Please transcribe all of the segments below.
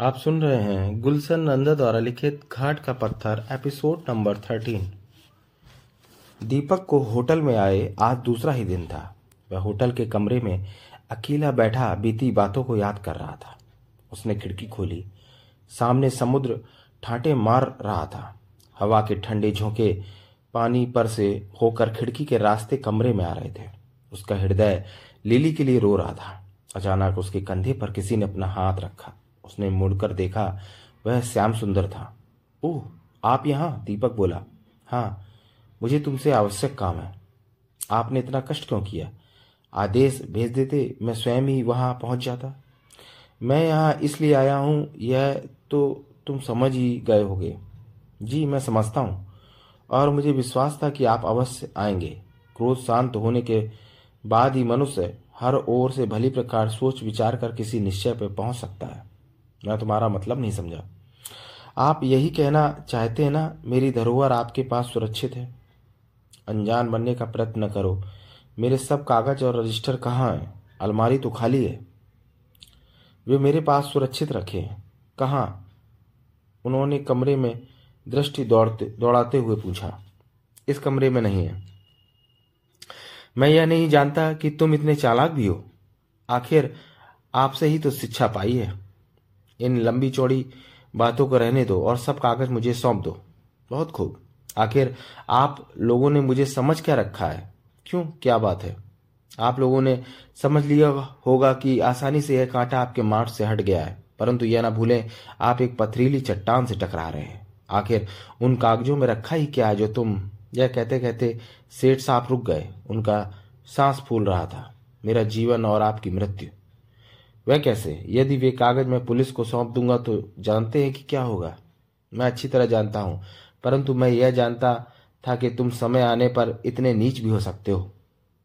आप सुन रहे हैं गुलशन नंदा द्वारा लिखित घाट का पत्थर एपिसोड नंबर थर्टीन दीपक को होटल में आए, आज दूसरा ही दिन था। वह होटल के कमरे में अकेला बैठा बीती बातों को याद कर रहा था। उसने खिड़की खोली। सामने समुद्र ठाटे मार रहा था। हवा के ठंडे झोंके पानी पर से होकर खिड़की के रास्ते कमरे में आ रहे थे। उसका हृदय लिली के लिए रो रहा था। अचानक उसके कंधे पर किसी ने अपना हाथ रखा। उसने मुड़कर देखा, वह श्याम सुंदर था। ओह, आप यहाँ? दीपक बोला। हाँ मुझे तुमसे आवश्यक काम है। आपने इतना कष्ट क्यों किया? आदेश भेज देते मैं स्वयं ही वहाँ पहुँच जाता। मैं यहाँ इसलिए आया हूँ, यह तो तुम समझ ही गए होगे। जी, मैं समझता हूँ। और मुझे विश्वास था कि आप अवश्य आएँगे। क्रोध शांत होने के बाद ही मनुष्य हर ओर से भली प्रकार सोच विचार कर किसी निश्चय पर पहुँच सकता है। मैं तुम्हारा मतलब नहीं समझा। आप यही कहना चाहते हैं ना, मेरी धरोहर आपके पास सुरक्षित है। अनजान बनने का प्रयत्न करो। मेरे सब कागज़ और रजिस्टर कहाँ हैं? अलमारी तो खाली है। वे मेरे पास सुरक्षित रखे हैं। कहाँ? उन्होंने कमरे में दृष्टि दौड़ते, दौड़ाते हुए पूछा। इस कमरे में नहीं है। मैं यह नहीं जानता कि तुम इतने चालाक भी हो। आखिर आपसे ही तो शिक्षा पाई है। इन लंबी चौड़ी बातों को रहने दो और सब कागज़ मुझे सौंप दो। बहुत खूब। आखिर आप लोगों ने मुझे समझ क्या रखा है? क्यों? क्या बात है? आप लोगों ने समझ लिया होगा कि आसानी से यह कांटा आपके मार्ग से हट गया है। परंतु यह ना भूलें, आप एक पथरीली चट्टान से टकरा रहे हैं। आखिर उन कागजों में रखा ही क्या है जो तुम, यह कहते कहते सेठ साहब रुक गए। उनका सांस फूल रहा था। मेरा जीवन और आपकी मृत्यु। वह कैसे? यदि वे कागज़ मैं पुलिस को सौंप दूँगा तो जानते हैं कि क्या होगा। मैं अच्छी तरह जानता हूँ, परंतु मैं यह जानता था कि तुम समय आने पर इतने नीच भी हो सकते हो।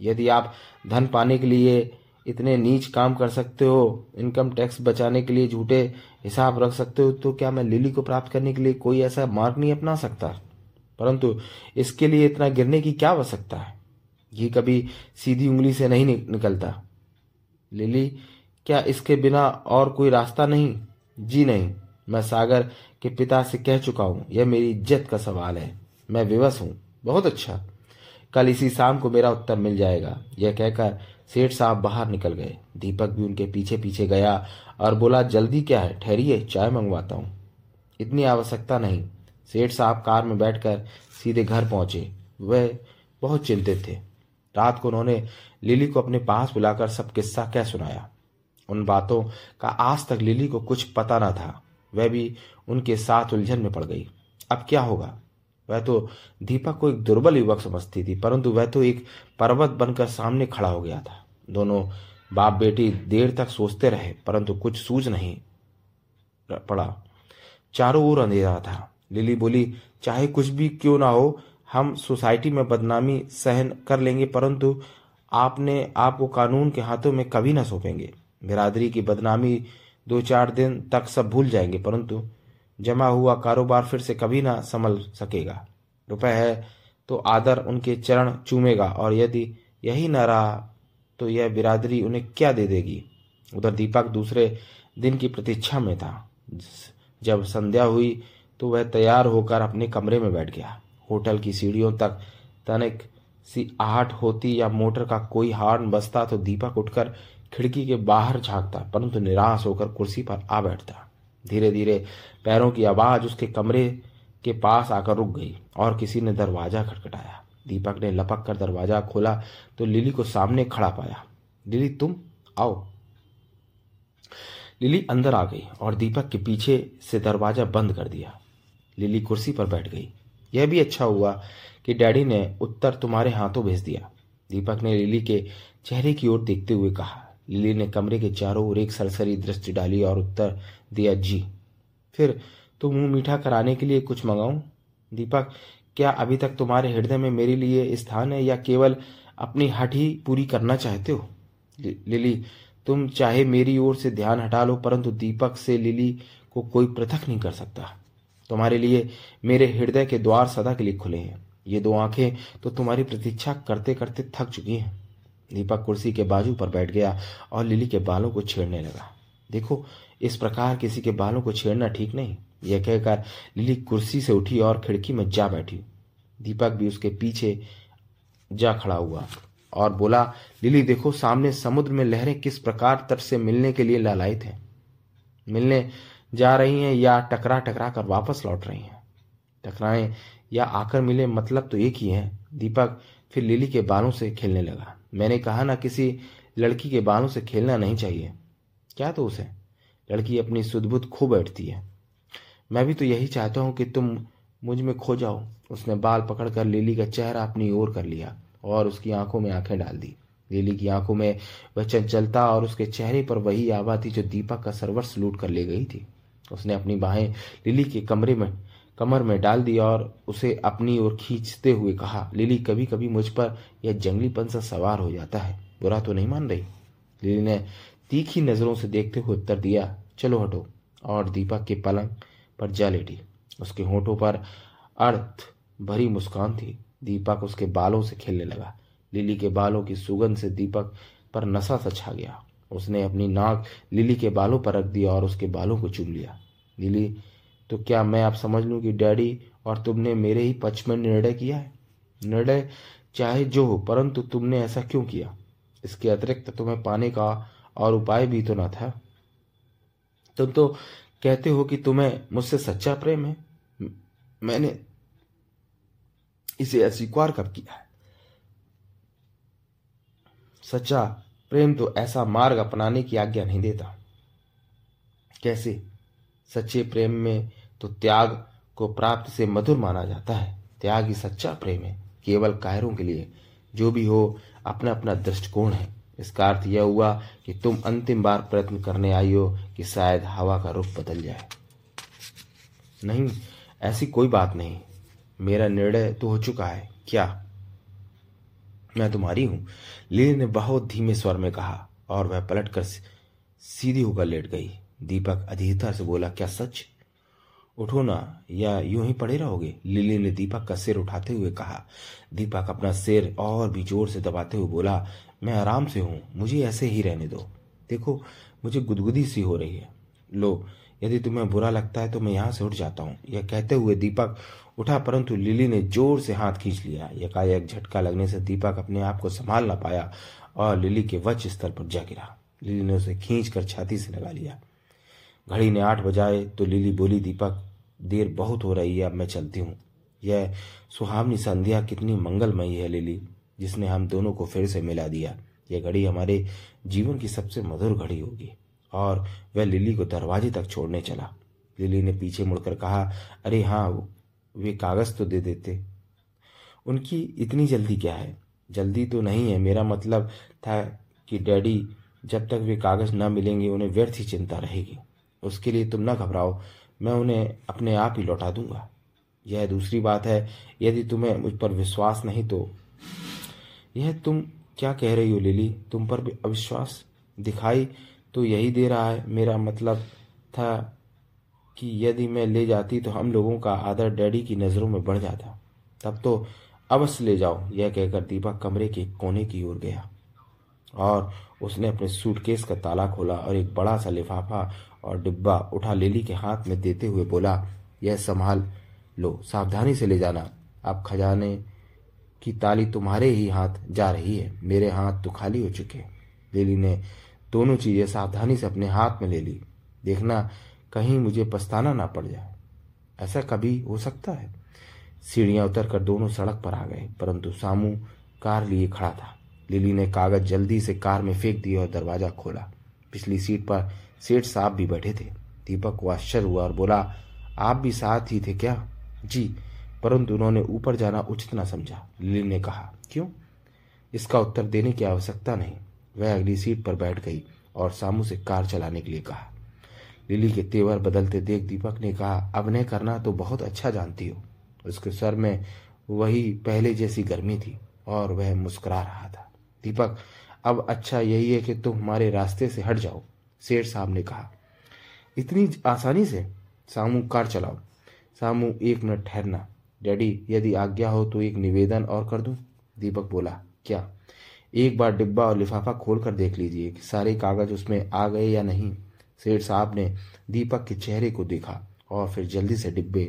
यदि आप धन पाने के लिए इतने नीच काम कर सकते हो, इनकम टैक्स बचाने के लिए झूठे हिसाब रख सकते हो तो क्या मैं लिली को प्राप्त करने के लिए कोई ऐसा मार्ग नहीं अपना सकता? परंतु इसके लिए इतना गिरने की क्या आवश्यकता है? ये कभी सीधी उंगली से नहीं निकलता। लिली क्या इसके बिना और कोई रास्ता नहीं? जी नहीं। मैं सागर के पिता से कह चुका हूँ, यह मेरी इज़्ज़त का सवाल है। मैं विवश हूँ। बहुत अच्छा। कल इसी शाम को मेरा उत्तर मिल जाएगा। यह कहकर सेठ साहब बाहर निकल गए। दीपक भी उनके पीछे पीछे गया और बोला, जल्दी क्या है? ठहरिए, चाय मंगवाता हूँ। इतनी आवश्यकता नहीं। सेठ साहब कार में बैठकर सीधे घर पहुँचे। वह बहुत चिंतित थे। रात को उन्होंने लिली को अपने पास बुलाकर सब किस्सा कह सुनाया? उन बातों का आज तक लिली को कुछ पता न था। वह भी उनके साथ उलझन में पड़ गई। अब क्या होगा? वह तो दीपक को एक दुर्बल युवक समझती थी, परंतु वह तो एक पर्वत बनकर सामने खड़ा हो गया था। दोनों बाप बेटी देर तक सोचते रहे, परंतु कुछ सूझ नहीं पड़ा। चारों ओर अंधेरा था। लिली बोली, चाहे कुछ भी क्यों ना हो, हम सोसाइटी में बदनामी सहन कर लेंगे, परंतु आपने आपको कानून के हाथों में कभी ना सौंपेंगे। बिरादरी की बदनामी दो चार दिन तक सब भूल जाएँगे, परंतु जमा हुआ कारोबार फिर से कभी ना संभल सकेगा। रुपए है तो आदर उनके चरण चूमेगा, और यदि यही न रहा तो यह बिरादरी उन्हें क्या दे देगी? उधर दीपक दूसरे दिन की प्रतीक्षा में था। जब संध्या हुई तो वह तैयार होकर अपने कमरे में बैठ गया। होटल की सीढ़ियों तक तनिक सी आहट होती या मोटर का कोई हार्न बसता तो दीपक उठकर खिड़की के बाहर झांकता, परंतु निराश होकर कुर्सी पर आ बैठता। धीरे धीरे पैरों की आवाज़ उसके कमरे के पास आकर रुक गई और किसी ने दरवाज़ा खटखटाया। दीपक ने लपक कर दरवाज़ा खोला तो लिली को सामने खड़ा पाया। लिली, तुम आओ। लिली अंदर आ गई और दीपक के पीछे से दरवाज़ा बंद कर दिया। लिली कुर्सी पर बैठ गई। यह भी अच्छा हुआ कि डैडी ने उत्तर तुम्हारे हाथों भेज दिया। दीपक ने लिली के चेहरे की ओर देखते हुए कहा। लिली ने कमरे के चारों ओर एक सरसरी दृष्टि डाली और उत्तर दिया, जी। फिर तो मुँह मीठा कराने के लिए कुछ मंगाऊं? दीपक, क्या अभी तक तुम्हारे हृदय में मेरे लिए स्थान है या केवल अपनी हट ही पूरी करना चाहते हो? लिली, तुम चाहे मेरी ओर से ध्यान हटा लो, परंतु दीपक से लिली को कोई पृथक नहीं कर सकता। तुम्हारे लिए मेरे हृदय के द्वार सदा के लिए खुले हैं। ये दो आँखें तो तुम्हारी प्रतीक्षा करते करते थक चुकी हैं। दीपक कुर्सी के बाजू पर बैठ गया और लिली के बालों को छेड़ने लगा। देखो, इस प्रकार किसी के बालों को छेड़ना ठीक नहीं। यह कहकर लिली कुर्सी से उठी और खिड़की में जा बैठी। दीपक भी उसके पीछे जा खड़ा हुआ और बोला, लिली, देखो, सामने समुद्र में लहरें किस प्रकार तट से मिलने के लिए लालायित हैं। मिलने जा रही हैं या टकरा टकरा कर वापस लौट रही हैं? टकराएँ या आकर मिले मतलब तो एक ही है। दीपक फिर लिली के बालों से खेलने लगा। मैंने कहा ना किसी लड़की के बालों से खेलना नहीं चाहिए। क्या तो उसे लड़की अपनी सुदबुद खो बैठती है। मैं भी तो यही चाहता हूँ कि तुम मुझमें खो जाओ। उसने बाल पकड़कर लिली का चेहरा अपनी ओर कर लिया और उसकी आँखों में आँखें डाल दी। लिली की आँखों में वह चंचलता और उसके चेहरे पर वही आवा थी जो दीपक का सर्वस्व लूट कर ले गई थी। उसने अपनी बाहें लिली के कमरे में कमर में डाल दिया और उसे अपनी ओर खींचते हुए कहा, लिली कभी कभी मुझ पर यह जंगलीपन सा सवार हो जाता है। बुरा तो नहीं मान रही? लिली ने तीखी नज़रों से देखते हुए उत्तर दिया, चलो हटो। और दीपक के पलंग पर जा लेटी। उसके होठों पर अर्थ भरी मुस्कान थी। दीपक उसके बालों से खेलने लगा। लिली के बालों की सुगंध से दीपक पर नशा सा छा गया। उसने अपनी नाक लिली के बालों पर रख दिया और उसके बालों को चूम लिया। लिली तो क्या मैं आप समझ लूँ कि डैडी और तुमने मेरे ही पक्ष में निर्णय किया है? निर्णय चाहे जो हो, परंतु तुमने ऐसा क्यों किया? इसके अतिरिक्त तुम्हें पाने का और उपाय भी तो ना था। तुम तो कहते हो कि तुम्हें मुझसे सच्चा प्रेम है। मैंने इसे अस्वीकार कब किया है? सच्चा प्रेम तो ऐसा मार्ग अपनाने की आज्ञा नहीं देता। कैसे? सच्चे प्रेम में तो त्याग को प्राप्त से मधुर माना जाता है। त्याग ही सच्चा प्रेम है। केवल कायरों के लिए जो भी हो अपना अपना दृष्टिकोण है। इसका अर्थ यह हुआ कि तुम अंतिम बार प्रयत्न करने आई हो कि शायद हवा का रुख बदल जाए। नहीं, ऐसी कोई बात नहीं। मेरा निर्णय तो हो चुका है। क्या? मैं तुम्हारी हूँ। लीली ने बहुत धीमे स्वर में कहा और वह पलटकर सीधी होकर लेट गई। दीपक अधीरता से बोला, क्या सच? उठो ना, या यूँ ही पड़े रहोगे? लिली ने दीपक का सिर उठाते हुए कहा। दीपक अपना सिर और भी ज़ोर से दबाते हुए बोला, मैं आराम से हूँ, मुझे ऐसे ही रहने दो। देखो, मुझे गुदगुदी सी हो रही है। लो, यदि तुम्हें बुरा लगता है तो मैं यहाँ से उठ जाता हूँ। यह कहते हुए दीपक उठा, परंतु लिली ने ज़ोर से हाथ खींच लिया। एकाएक झटका लगने से दीपक अपने आप को संभाल ना पाया और लिली के वच स्तर पर जा गिरा। लिली ने उसे खींच कर छाती से लगा लिया। घड़ी ने आठ बजाए तो लिली बोली, दीपक देर बहुत हो रही है, अब मैं चलती हूँ। यह सुहावनी संध्या कितनी मंगलमयी है, लिली, जिसने हम दोनों को फिर से मिला दिया। यह घड़ी हमारे जीवन की सबसे मधुर घड़ी होगी, और वह लिली को दरवाजे तक छोड़ने चला। लिली ने पीछे मुड़कर कहा, अरे हाँ वे कागज़ तो दे देते। उनकी इतनी जल्दी क्या है? जल्दी तो नहीं है। मेरा मतलब था कि डैडी, जब तक वे कागज़ न मिलेंगे, उन्हें व्यर्थ ही चिंता रहेगी। उसके लिए तुम ना घबराओ। मैं उन्हें अपने आप ही लौटा दूँगा। यह दूसरी बात है, यदि तुम्हें मुझ पर विश्वास नहीं तो। यह तुम क्या कह रही हो, लिली? तुम पर भी अविश्वास दिखाई तो यही दे रहा है। मेरा मतलब था कि यदि मैं ले जाती तो हम लोगों का आदर डैडी की नज़रों में बढ़ जाता। तब तो अवश्य ले जाओ, यह कहकर दीपक कमरे के कोने की ओर गया। और उसने अपने सूटकेस का ताला खोला और एक बड़ा सा लिफाफा और डिब्बा उठा लिली के हाथ में देते हुए बोला, यह संभाल लो, सावधानी से ले जाना। अब खजाने की ताली तुम्हारे ही हाथ जा रही है, मेरे हाथ तो खाली हो चुके लिली ने दोनों चीज़ें सावधानी से अपने हाथ में ले ली। देखना, कहीं मुझे पछताना ना पड़ जाए। ऐसा कभी हो सकता है? सीढ़ियाँ उतरकर दोनों सड़क पर आ गए, परंतु सामू कार लिए खड़ा था। लिली ने कागज़ जल्दी से कार में फेंक दिया और दरवाज़ा खोला। पिछली सीट पर सेठ साहब भी बैठे थे। दीपक को आश्चर्य हुआ और बोला, आप भी साथ ही थे क्या? जी, परंतु उन्होंने ऊपर जाना उचित न समझा। लिली ने कहा, क्यों? इसका उत्तर देने की आवश्यकता नहीं। वह अगली सीट पर बैठ गई और सामू से कार चलाने के लिए कहा। लिली के तेवर बदलते देख दीपक ने कहा अब अभिनय करना तो बहुत अच्छा जानती हो। उसके स्वर में वही पहले जैसी गर्मी थी और वह मुस्कुरा रहा था। दीपक, अब अच्छा यही है कि तुम हमारे रास्ते से हट जाओ शेर साहब ने कहा। इतनी आसानी से? सामू, कार चलाओ। सामू, एक मिनट ठहरना। डैडी, यदि आज्ञा हो तो एक निवेदन और कर दूँ? दीपक बोला, क्या? एक बार डिब्बा और लिफाफा खोल कर देख लीजिए कि सारे कागज़ उसमें आ गए या नहीं। सेठ साहब ने दीपक के चेहरे को देखा और फिर जल्दी से डिब्बे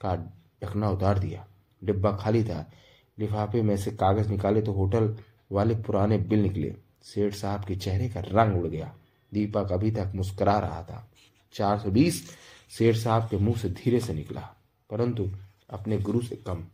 का ढकना उतार दिया। डिब्बा खाली था। लिफाफे में से कागज़ निकाले तो होटल वाले पुराने बिल निकले। सेठ साहब के चेहरे का रंग उड़ गया। दीपक अभी तक मुस्कुरा रहा था। चार सौ बीस, सेठ साहब के मुँह से धीरे से निकला, परंतु अपने गुरु से कम।